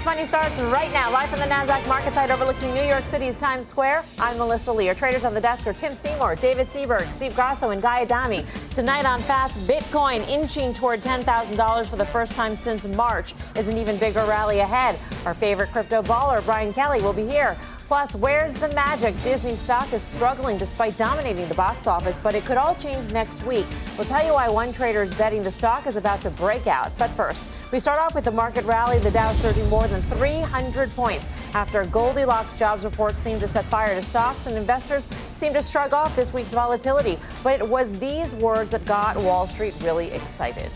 Fast Starts right now, live from the NASDAQ market site overlooking New York City's Times Square. I'm Melissa Lee. Our traders on the desk are Tim Seymour, David Seaburg, Steve Grasso, and Guy Adami. Tonight on Fast, Bitcoin inching toward $10,000 for the first time since March. Is an even bigger rally ahead. Our favorite crypto baller, Brian Kelly, will be here. Plus, where's the magic? Disney stock is struggling despite dominating the box office, but it could all change next week. We'll tell you why one trader is betting the stock is about to break out. But first, we start off with the market rally. The Dow surging more than 300 points after Goldilocks jobs reports seemed to set fire to stocks, and investors seemed to shrug off this week's volatility. But it was these words that got Wall Street really excited.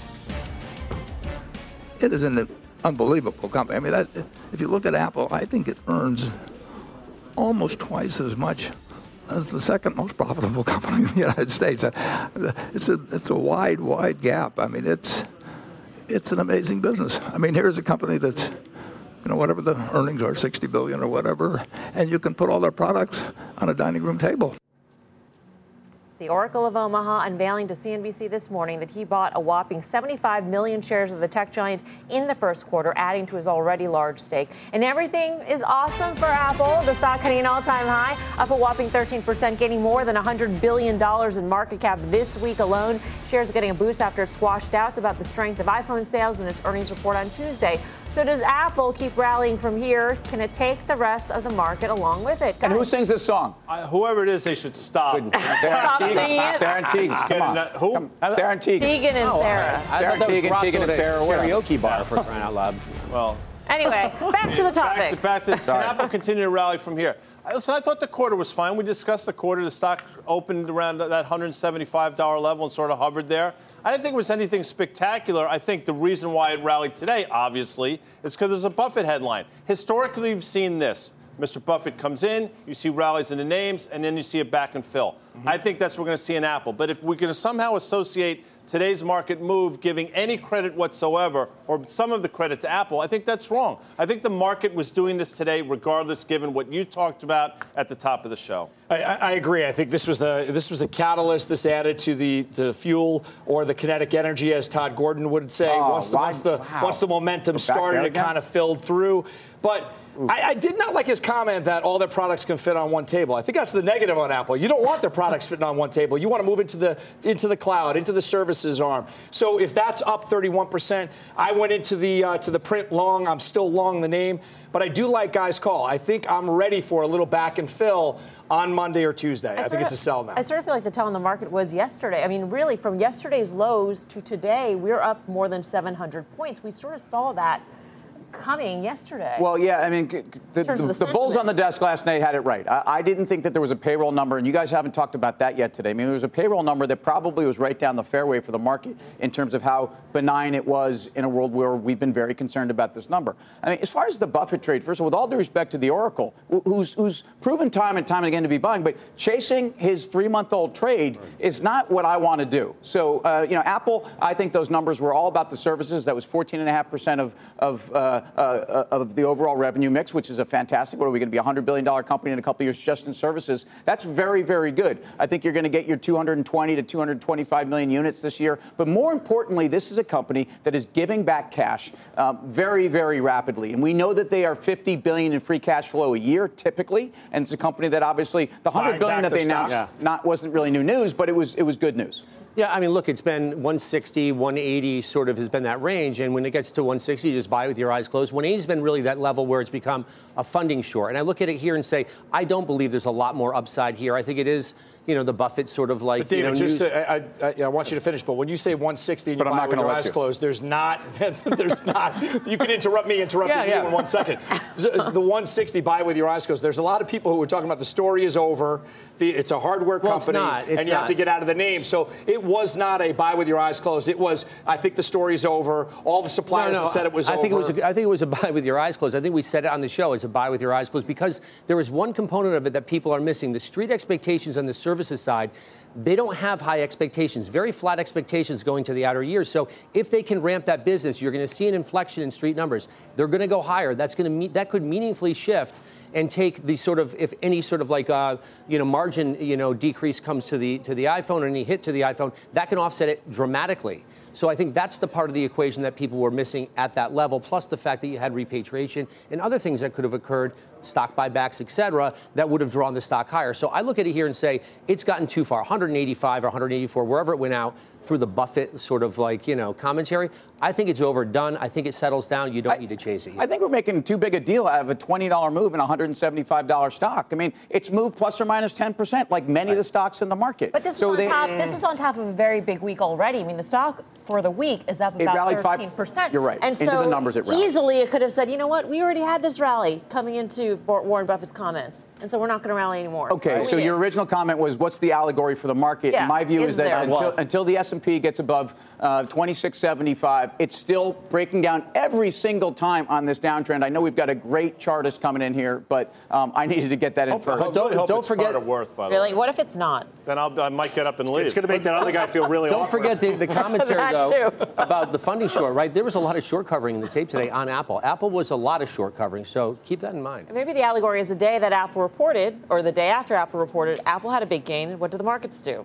It is an unbelievable company. I mean, that, if you look at Apple, I think it earns almost twice as much as the second most profitable company in the United States. Uh, it's a, it's a wide, wide gap. I mean, it's, it's an amazing business. I mean, here's a company that's, you know, whatever the earnings are, 60 billion or whatever, and you can put all their products on a dining room table. The Oracle of Omaha unveiling to CNBC this morning that he bought a whopping 75 million shares of the tech giant in the first quarter, adding to his already large stake. And everything is awesome for Apple. The stock hitting an all time high, up a whopping 13%, gaining more than $100 billion in market cap this week alone. Shares getting a boost after it squashed doubts about the strength of iPhone sales in its earnings report on Tuesday. So does Apple keep rallying from here? Can it take the rest of the market along with it? And who sings this song? Uh, whoever it is, they should stop. Stop singing it. Sarah and Teagan. Come on. Getting- Who? Come- Sarah and Teagan. Tegan and Sarah. Sarah Teagan, Teagan and Sarah. whatever. karaoke bar for crying out loud. Well, Anyway, back to the back topic. to, back to can Apple continue to rally from here? I- Listen, I thought the quarter was fine. We discussed the quarter. The stock opened around that $175 level and sort of hovered there. I didn't think it was anything spectacular. I think the reason why it rallied today, obviously, is because there's a Buffett headline. Historically, we've seen this. Mr. Buffett comes in, you see rallies in the names, and then you see a back and fill. Mm-hmm. I think that's what we're going to see in Apple. But if we're going to somehow associate today's market move giving any credit whatsoever, or some of the credit to Apple, I think that's wrong. I think the market was doing this today, regardless, given what you talked about at the top of the show. I, I I agree. I think this was the this was the catalyst. This added to the to the fuel or the kinetic energy, as Todd Gordon would say. Oh, once the why- once the wow. once the momentum started, it kind of filled through. But I, I did not like his comment that all their products can fit on one table. I think that's the negative on Apple. You don't want their products fitting on one table. You want to move into the into the cloud, into the services arm. So if that's up 31%, I went into the uh, to the print long. I'm still long the name, but I do like guys call. I think I'm ready for a little back and fill on Monday or Tuesday. I, think sort it's a sell now. I sort of feel like the tone in the market was yesterday. I mean, really, from yesterday's lows to today, we're up more than 700 points. We sort of saw that coming yesterday. Well, yeah, I mean, the, the, the the bulls on the desk last night had it right. I, I didn't think that there was a payroll number, and you guys haven't talked about that yet today. I mean, there was a payroll number that probably was right down the fairway for the market in terms of how benign it was in a world where we've been very concerned about this number. I mean, as far as the Buffett trade, first of all, with all due respect to the Oracle, who's, who's proven time and time again to be buying, but chasing his three-month-old trade is not what I want to do. So, uh, you know, Apple, I think those numbers were all about the services. That was 14.5% of, of, uh, of the overall revenue mix, which is a fantastic. What are we going to be, a $100 billion company in a couple of years just in services? That's very, very good. I think you're going to get your 220 to 225 million units this year. But more importantly, this is a company that is giving back cash um, very, very rapidly. And we know that they are 50 billion in free cash flow a year, typically. And it's a company that obviously the 100 Buying billion that the they announced Yeah. not wasn't really new news, but it was it was good news. Yeah, I mean, look, it's been 160, 180 sort of has been that range. And when it gets to 160, you just buy with your eyes closed. 180 has been really that level where it's become a funding short. And I look at it here and say, I don't believe there's a lot more upside here. I think it is you know, the Buffett sort of like. But David, you know, just to, I, I, I, want you to finish. But when you say 160 and you buy with your eyes you. closed, there's not, there's not. You can interrupt me, interrupt yeah, yeah. you in one second. the 160 buy with your eyes closed. There's a lot of people who are talking about the story is over. The, it's a hardware well, company, it's not. It's and you not. have to get out of the name. So it was not a buy with your eyes closed. It was. I think the story's over. All the suppliers no, no, said it was I over. Think it was a, I think it was a buy with your eyes closed. I think we said it on the show. It's a buy with your eyes closed because there is one component of it that people are missing. The street expectations on the services side they don't have high expectations, very flat expectations going to the outer years. So if they can ramp that business, you're going to see an inflection in street numbers. They're going to go higher. That's going to that could meaningfully shift and take the sort of if any sort of like uh, you know margin you know decrease comes to the to the iPhone or any hit to the iPhone, that can offset it dramatically. So I think that's the part of the equation that people were missing at that level, plus the fact that you had repatriation and other things that could have occurred stock buybacks, et cetera, that would have drawn the stock higher. So I look at it here and say it's gotten too far, 185 or 184, wherever it went out through the Buffett sort of like, you know, commentary. I think it's overdone. I think it settles down. You don't I, need to chase it. Yet. I think we're making too big a deal out of a $20 move in a $175 stock. I mean, it's moved plus or minus 10%, like many right. of the stocks in the market. But this, so is on they, top, this is on top of a very big week already. I mean, the stock for the week is up about 13%. Five, you're right. And into so the numbers it rallied. easily it could have said, you know what, we already had this rally coming into Warren Buffett's comments, and so we're not going to rally anymore. Okay, so your original comment was, what's the allegory for the market? Yeah, My view is, is that until, until, the S&P gets above uh, 2675, it's still breaking down every single time on this downtrend. I know we've got a great chartist coming in here, but um, I needed to get that in hope, first. Hope, don't, don't forget Worth, by the really? way. What if it's not? Then I'll, i might get up and leave. It's going to make that other guy feel really Don't awkward. forget the, the commentary, though, about the funding short, right? There was a lot of short covering in the tape today on Apple. Apple was a lot of short covering, so keep that in mind. Maybe the allegory is the day that Apple reported, or the day after Apple reported, Apple had a big gain. What did the markets do?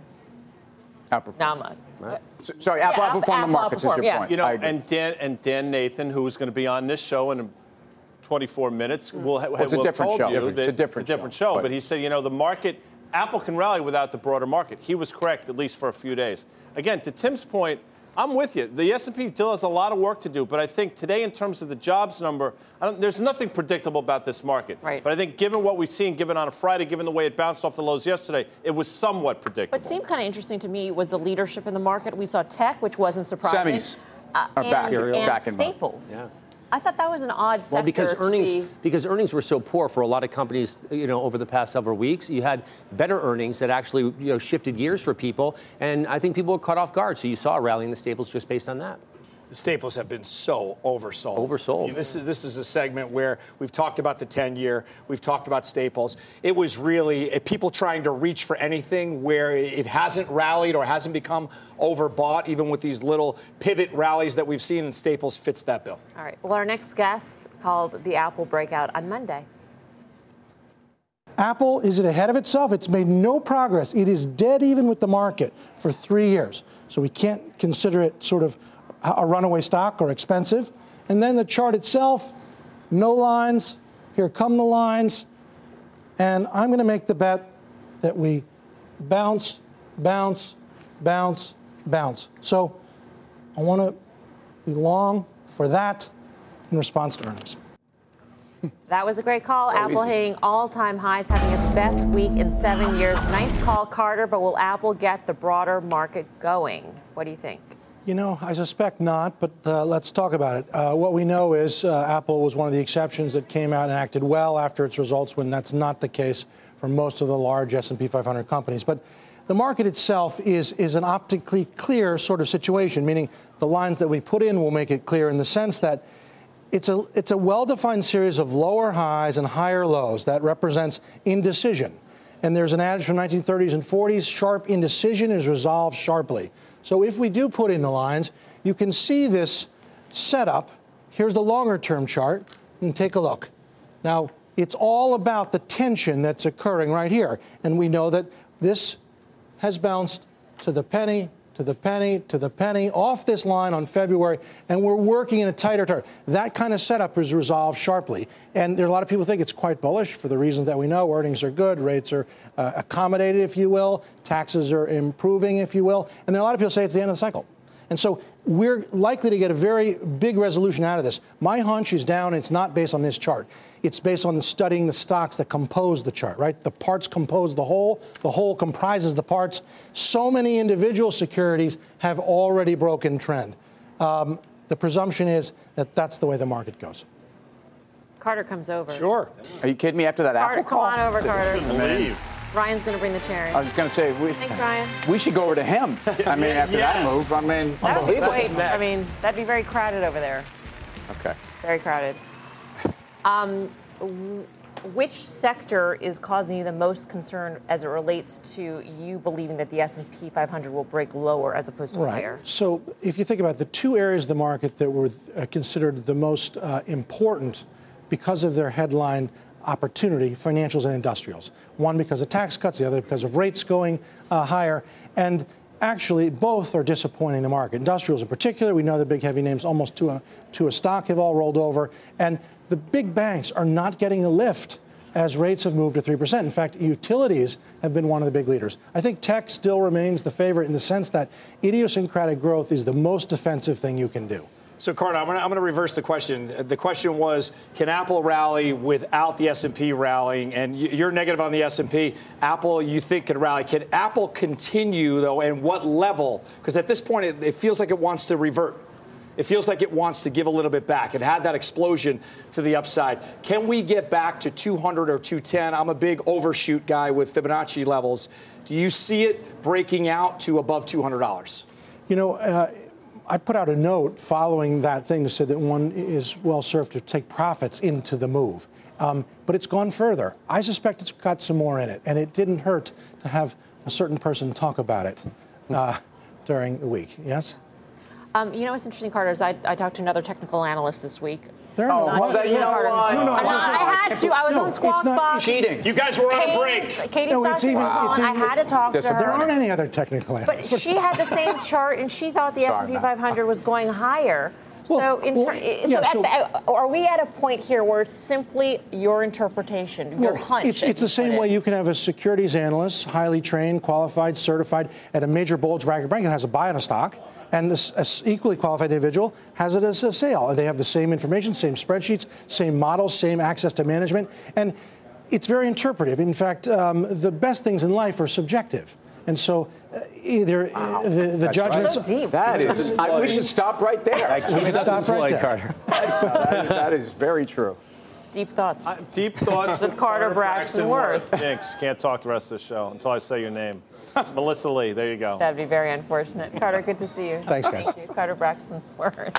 Outperformed. Not much. Right. Sorry, Apple yeah, outperformed the markets is your yeah. point. You know, and Dan and Dan Nathan, who is going to be on this show in 24 minutes, mm. will, ha- well, it's will a different show. You it's a different, it's a different show. show. But he said, you know, the market, Apple can rally without the broader market. He was correct, at least for a few days. Again, to Tim's point, I'm with you. The S&P still has a lot of work to do, but I think today, in terms of the jobs number, there's nothing predictable about this market. Right. But I think, given what we've seen, given on a Friday, given the way it bounced off the lows yesterday, it was somewhat predictable. What seemed kind of interesting to me was the leadership in the market. We saw tech, which wasn't surprising. Semis uh, are and, back. And back in Staples. Yeah. I thought that was an odd sector well, because earnings be... because earnings were so poor for a lot of companies, you know, over the past several weeks. You had better earnings that actually you know shifted gears for people, and I think people were caught off guard. So you saw a rally in the staples just based on that. The staples have been so oversold. Oversold. I mean, this is this is a segment where we've talked about the 10 year, we've talked about staples. It was really eh, people trying to reach for anything where it hasn't rallied or hasn't become overbought, even with these little pivot rallies that we've seen. And staples fits that bill. All right. Well, our next guest called the Apple breakout on Monday. Apple, is it ahead of itself? It's made no progress. It is dead even with the market for three years. So we can't consider it sort of a runaway stock or expensive. And then the chart itself, no lines. Here come the lines. And I'm going to make the bet that we bounce, bounce, bounce, bounce. So I want to be long for that in response to earnings. That was a great call. So Apple easy. hitting all time highs, having its best week in seven years. Nice call, Carter, but will Apple get the broader market going? What do you think? You know, I suspect not, but uh, let's talk about it. Uh, what we know is uh, Apple was one of the exceptions that came out and acted well after its results, when that's not the case for most of the large S&P 500 companies. But the market itself is is an optically clear sort of situation, meaning the lines that we put in will make it clear in the sense that it's a it's a well-defined series of lower highs and higher lows that represents indecision. And there's an adage from 1930s and 40s: sharp indecision is resolved sharply. So if we do put in the lines, you can see this setup. Here's the longer term chart, and take a look. Now, it's all about the tension that's occurring right here. And we know that this has bounced to the penny, to the penny to the penny off this line on February, and we're working in a tighter target. That kind of setup is resolved sharply. And there are a lot of people think it's quite bullish for the reasons that we know. Earnings are good, rates are uh, accommodated, if you will, taxes are improving, if you will. And then a lot of people say it's the end of the cycle. And so we're likely to get a very big resolution out of this. My hunch is down. It's not based on this chart. It's based on the studying the stocks that compose the chart, right? The parts compose the whole. The whole comprises the parts. So many individual securities have already broken trend. Um, the presumption is that that's the way the market goes. Carter comes over. Sure. Are you kidding me after that apple? Carter, Apple come on over, Carter. Believe. Ryan's going to bring the chair in. I was going to say, we, Thanks, Ryan. we should go over to him. I mean, after that move, I mean, That would be unbelievable. great. I mean, that'd be very crowded over there. Okay. Very crowded. Um, which sector is causing you the most concern as it relates to you believing that the S&P 500 will break lower as opposed to Right. higher? So if you think about the two areas of the market that were uh, considered the most uh, important because of their headline opportunity, financials and industrials. One because of tax cuts, the other because of rates going uh, higher. And actually, both are disappointing the market. Industrials in particular, we know the big heavy names almost to a, to a stock have all rolled over. And the big banks are not getting the lift as rates have moved to 3%. In fact, utilities have been one of the big leaders. I think tech still remains the favorite in the sense that idiosyncratic growth is the most defensive thing you can do. So, Carter, I'm going to reverse the question. The question was, can Apple rally without the S&P rallying? And you're negative on the S&P. Apple, you think can rally. Can Apple continue though, and what level? Because at this point, it, it feels like it wants to revert. It feels like it wants to give a little bit back. It had that explosion to the upside. Can we get back to 200 or 210? I'm a big overshoot guy with Fibonacci levels. Do you see it breaking out to above $200? You know, uh, I put out a note following that thing to say that one is well served to take profits into the move. Um, but it's gone further. I suspect it's got some more in it, and it didn't hurt to have a certain person talk about it uh, during the week. Yes? Um, you know what's interesting, Carter, is I, I talked to another technical analyst this week. There are Oh, no- well, that- you know what? No, no, I was I, had to. I was No, on it's Squawk not- Box. Cheating. You guys were on a break. Katie's No, it's even- Wall, it's and I had to talk to There aren't any other technical analysts. But she had the same chart, and she thought the S&P 500 was going higher. Well, so, in well, ter- so, yeah, at so- the, uh, are we at a point here where it's simply your interpretation, your Well, hunch? It's, it's the same way it? you can have a securities analyst, highly trained, qualified, certified at a major bulge bracket bank that has a buy on a stock, and this a s- equally qualified individual has it as a sale. They have the same information, same spreadsheets, same models, same access to management, and it's very interpretive. In fact, um, the best things in life are subjective. And so, uh, either uh, the, the judgments. So deep. That is, I, we should stop right there. I mean, stop right there. Carter. that, that is very true. Deep thoughts. Uh, Deep thoughts With Carter Braxton Worth. Jinx, can't talk the rest of the show until I say your name. Melissa Lee, there you go. That'd be very unfortunate. Carter, good to see you. Thanks, guys. Thank you. Carter Braxton Worth.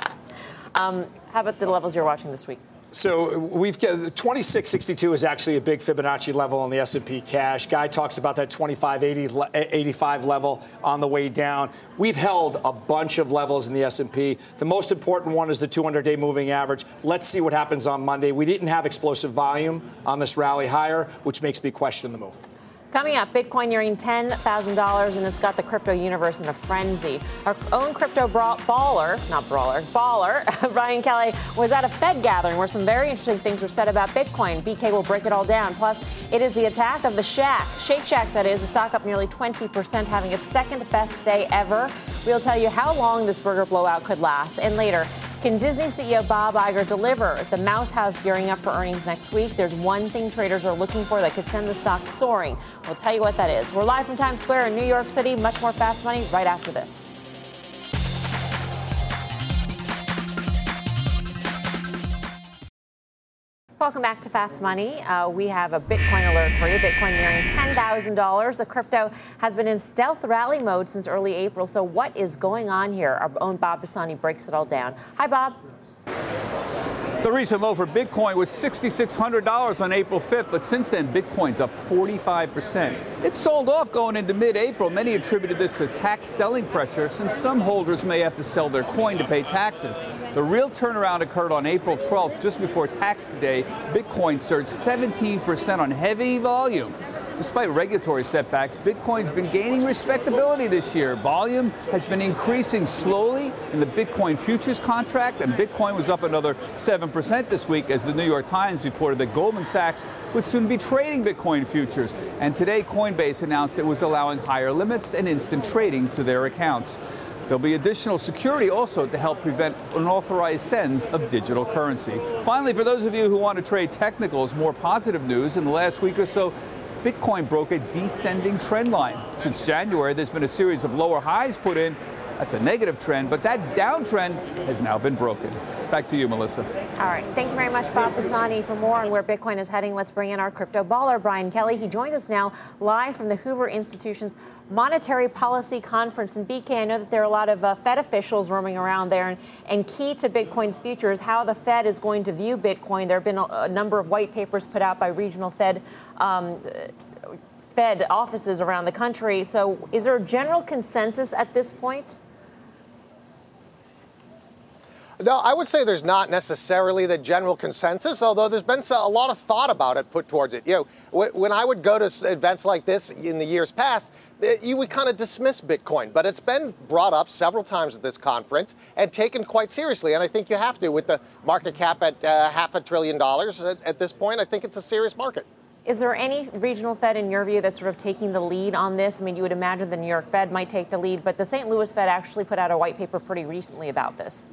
Um, how about the levels you're watching this week? So we've got 2662 is actually a big Fibonacci level on the S&P cash. Guy talks about that 2580 85 level on the way down. We've held a bunch of levels in the S&P. The most important one is the 200-day moving average. Let's see what happens on Monday. We didn't have explosive volume on this rally higher, which makes me question the move. Coming up, Bitcoin nearing $10,000, and it's got the crypto universe in a frenzy. Our own crypto bra- baller, not brawler, baller, Ryan Kelly, was at a Fed gathering where some very interesting things were said about Bitcoin. BK will break it all down. Plus, it is the attack of the Shack, Shake Shack, that is, the stock up nearly 20%, having its second best day ever. We'll tell you how long this burger blowout could last. And later, can Disney CEO Bob Iger deliver? The Mouse House gearing up for earnings next week. There's one thing traders are looking for that could send the stock soaring. We'll tell you what that is. We're live from Times Square in New York City. Much more fast money right after this. Welcome back to Fast Money. Uh, we have a Bitcoin alert for you. Bitcoin nearing $10,000. The crypto has been in stealth rally mode since early April. So, what is going on here? Our own Bob Pisani breaks it all down. Hi, Bob. The recent low for Bitcoin was $6,600 on April 5th, but since then, Bitcoin's up 45%. It sold off going into mid April. Many attributed this to tax selling pressure, since some holders may have to sell their coin to pay taxes. The real turnaround occurred on April 12th, just before tax day. Bitcoin surged 17% on heavy volume. Despite regulatory setbacks, Bitcoin's been gaining respectability this year. Volume has been increasing slowly in the Bitcoin futures contract, and Bitcoin was up another 7% this week as the New York Times reported that Goldman Sachs would soon be trading Bitcoin futures. And today, Coinbase announced it was allowing higher limits and instant trading to their accounts. There'll be additional security also to help prevent unauthorized sends of digital currency. Finally, for those of you who want to trade technicals, more positive news in the last week or so, Bitcoin broke a descending trend line. Since January, there's been a series of lower highs put in. That's a negative trend, but that downtrend has now been broken. Back to you, Melissa. All right. Thank you very much, Bob Pisani. For more on where Bitcoin is heading, let's bring in our crypto baller, Brian Kelly. He joins us now live from the Hoover Institution's Monetary Policy Conference. And BK, I know that there are a lot of uh, Fed officials roaming around there. And, and key to Bitcoin's future is how the Fed is going to view Bitcoin. There have been a, a number of white papers put out by regional Fed. Um, Fed offices around the country. So, is there a general consensus at this point? No, I would say there's not necessarily the general consensus, although there's been a lot of thought about it put towards it. You know, when I would go to events like this in the years past, eh, you would kind of dismiss Bitcoin, but it's been brought up several times at this conference and taken quite seriously. And I think you have to with the market cap at uh, half a trillion dollars at, at this point. I think it's a serious market. Is there any regional Fed, in your view, that's sort of taking the lead on this? I mean, you would imagine the New York Fed might take the lead, but the St. Louis Fed actually put out a white paper pretty recently about this.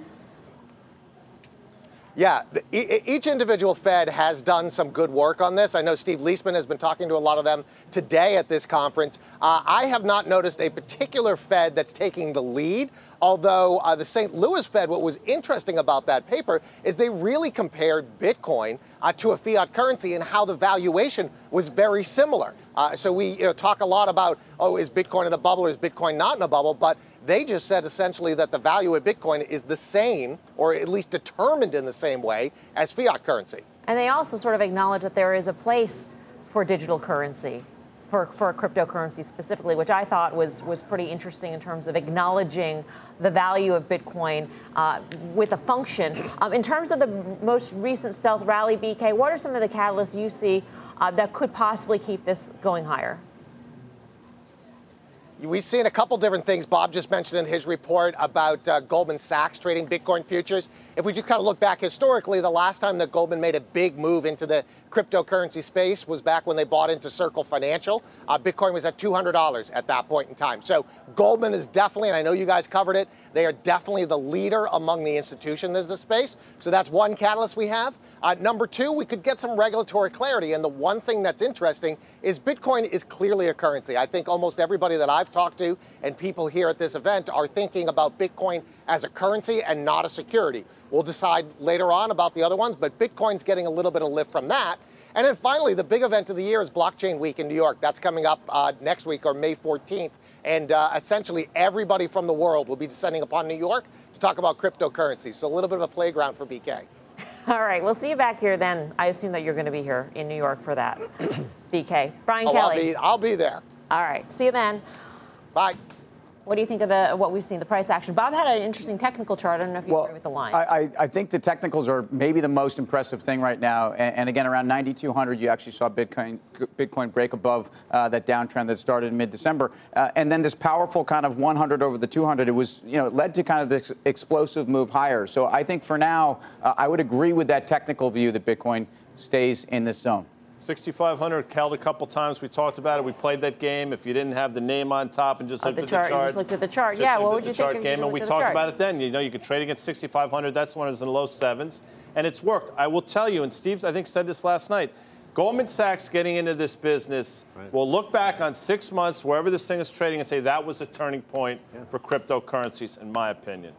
Yeah, the, each individual Fed has done some good work on this. I know Steve Liesman has been talking to a lot of them today at this conference. Uh, I have not noticed a particular Fed that's taking the lead, although uh, the St. Louis Fed, what was interesting about that paper is they really compared Bitcoin uh, to a fiat currency and how the valuation was very similar. Uh, so we you know, talk a lot about, oh, is Bitcoin in a bubble or is Bitcoin not in a bubble? But they just said essentially that the value of Bitcoin is the same, or at least determined in the same way as fiat currency. And they also sort of acknowledge that there is a place for digital currency, for, for cryptocurrency specifically, which I thought was, was pretty interesting in terms of acknowledging the value of Bitcoin uh, with a function. Um, in terms of the most recent stealth rally, BK, what are some of the catalysts you see uh, that could possibly keep this going higher? We've seen a couple different things Bob just mentioned in his report about uh, Goldman Sachs trading Bitcoin futures. If we just kind of look back historically, the last time that Goldman made a big move into the cryptocurrency space was back when they bought into Circle Financial. Uh, Bitcoin was at $200 at that point in time. So Goldman is definitely, and I know you guys covered it, they are definitely the leader among the institutions in this space. So that's one catalyst we have. Uh, number two, we could get some regulatory clarity. And the one thing that's interesting is Bitcoin is clearly a currency. I think almost everybody that I've talked to and people here at this event are thinking about Bitcoin as a currency and not a security. We'll decide later on about the other ones, but Bitcoin's getting a little bit of lift from that. And then finally, the big event of the year is Blockchain Week in New York. That's coming up uh, next week or May 14th. And uh, essentially, everybody from the world will be descending upon New York to talk about cryptocurrency. So a little bit of a playground for BK. All right, we'll see you back here then. I assume that you're going to be here in New York for that. BK. Brian oh, Kelly. I'll be, I'll be there. All right, see you then. Bye. What do you think of the what we've seen, the price action? Bob had an interesting technical chart. I don't know if you well, agree with the line. I, I, think the technicals are maybe the most impressive thing right now. And, and again, around 9,200, you actually saw Bitcoin Bitcoin break above uh, that downtrend that started in mid-December. Uh, and then this powerful kind of 100 over the 200, it was you know it led to kind of this explosive move higher. So I think for now, uh, I would agree with that technical view that Bitcoin stays in this zone. 6,500 held a couple times. We talked about it. We played that game. If you didn't have the name on top and just looked the at chart, the chart, you just looked at the chart. Yeah, what would you think? Game, and we talked about it then. You know, you could trade against 6,500. That's when it was in the low sevens, and it's worked. I will tell you, and Steve, I think said this last night. Goldman Sachs getting into this business right. will look back on six months, wherever this thing is trading, and say that was a turning point yeah. for cryptocurrencies, in my opinion.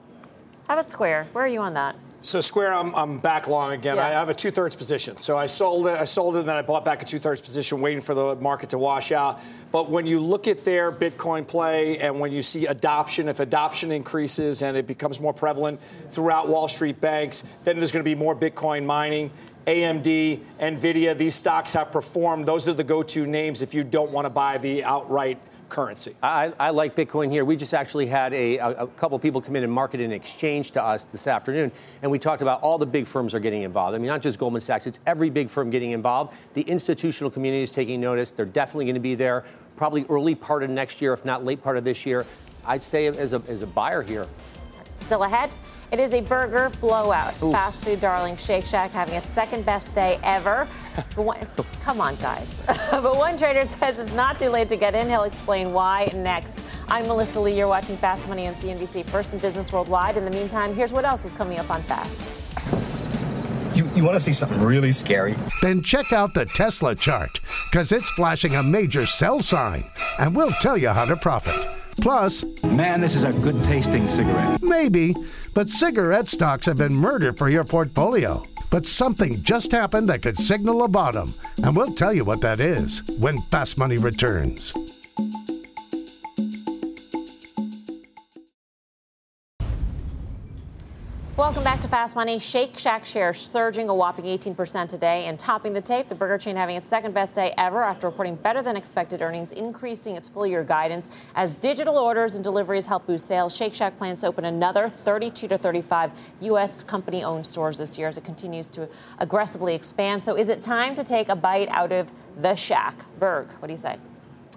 How about Square? Where are you on that? So Square, I'm, I'm back long again. Yeah. I have a two thirds position. So I sold it, I sold it, and then I bought back a two thirds position, waiting for the market to wash out. But when you look at their Bitcoin play, and when you see adoption, if adoption increases and it becomes more prevalent throughout Wall Street banks, then there's going to be more Bitcoin mining. AMD, Nvidia, these stocks have performed. Those are the go-to names if you don't want to buy the outright currency. I, I, like Bitcoin here. We just actually had a, a, a, couple people come in and market an exchange to us this afternoon, and we talked about all the big firms are getting involved. I mean, not just Goldman Sachs, it's every big firm getting involved. The institutional community is taking notice. They're definitely going to be there probably early part of next year, if not late part of this year. I'd stay as a, as a buyer here. Still ahead, it is a burger blowout. Ooh. Fast food darling Shake Shack having its second best day ever. one, come on, guys. but one trader says it's not too late to get in. He'll explain why next. I'm Melissa Lee. You're watching Fast Money on CNBC, first in business worldwide. In the meantime, here's what else is coming up on Fast. You, you want to see something really scary? Then check out the Tesla chart, because it's flashing a major sell sign, and we'll tell you how to profit. Plus, man, this is a good tasting cigarette. Maybe, but cigarette stocks have been murder for your portfolio. But something just happened that could signal a bottom, and we'll tell you what that is when Fast Money returns. Welcome back to Fast Money. Shake Shack shares surging a whopping 18% today and topping the tape. The burger chain having its second best day ever after reporting better than expected earnings, increasing its full year guidance. As digital orders and deliveries help boost sales, Shake Shack plans to open another 32 to 35 U.S. company owned stores this year as it continues to aggressively expand. So is it time to take a bite out of the Shack? Berg, what do you say?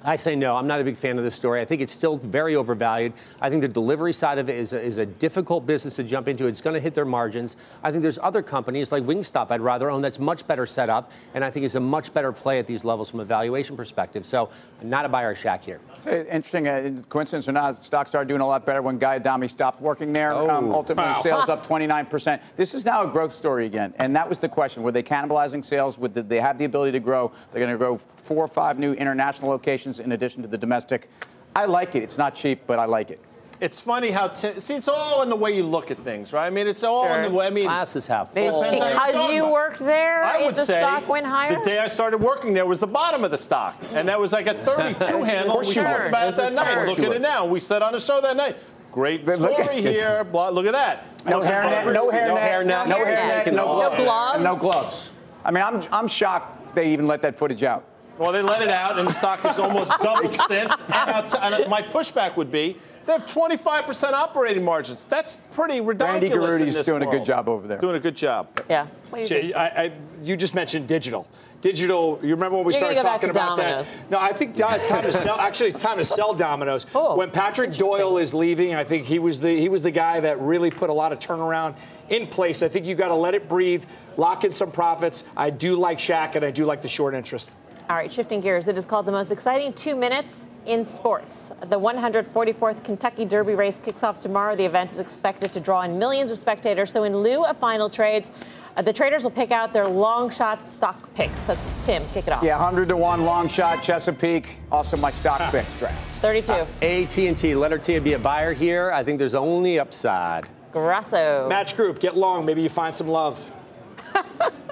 I say no. I'm not a big fan of this story. I think it's still very overvalued. I think the delivery side of it is a, is a difficult business to jump into. It's going to hit their margins. I think there's other companies like Wingstop I'd rather own that's much better set up, and I think is a much better play at these levels from a valuation perspective. So, not a buyer shack here. Interesting uh, coincidence or not, stock started doing a lot better when Guy Adami stopped working there. Oh, um, ultimately, wow. sales up 29%. This is now a growth story again, and that was the question: Were they cannibalizing sales? Would they have the ability to grow? They're going to grow four or five new international locations in addition to the domestic. I like it. It's not cheap, but I like it. It's funny how t- see it's all in the way you look at things, right? I mean, it's all sure. in the way. I mean, classes have because you worked there. I would the say stock went higher. The day I started working there was the bottom of the stock, and that was like a 32 handle. We talked about it that night. Look at it now. We said on the show that night. Great story here. Blah, Look at that. No hairnet. No hairnet. No hairnet. No hairnet. No gloves. No gloves. I mean, I'm I'm shocked they even let that footage out. Well, they let it out, and the stock has almost doubled since. And, t- and, my pushback would be they have 25% operating margins. That's pretty ridiculous. Randy Garutti's doing world. a good job over there. Doing a good job. Yeah. You, I, I, you just mentioned digital digital. You remember when we You're started talking about Domino's. that? No, I think it's time to sell. Actually, it's time to sell Domino's. Oh, when Patrick Doyle is leaving, I think he was the he was the guy that really put a lot of turnaround in place. I think you got to let it breathe, lock in some profits. I do like Shack, and I do like the short interest. All right, shifting gears. It is called the most exciting two minutes in sports. The 144th Kentucky Derby race kicks off tomorrow. The event is expected to draw in millions of spectators. So, in lieu of final trades, uh, the traders will pick out their long shot stock picks. So, Tim, kick it off. Yeah, 100 to 1 long shot, Chesapeake. Also, my stock pick draft. 32. Uh, AT&T, letter T would be a buyer here. I think there's only upside. Grasso. Match group, get long. Maybe you find some love.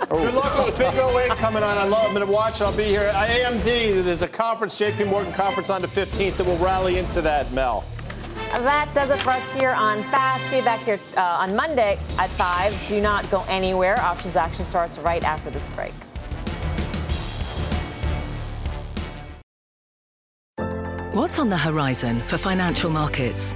Good luck with the Big 08 coming on. I love I'm going to watch. I'll be here. At AMD, there's a conference, JP Morgan conference on the 15th that will rally into that, Mel. That does it for us here on Fast. See you back here uh, on Monday at 5. Do not go anywhere. Options action starts right after this break. What's on the horizon for financial markets?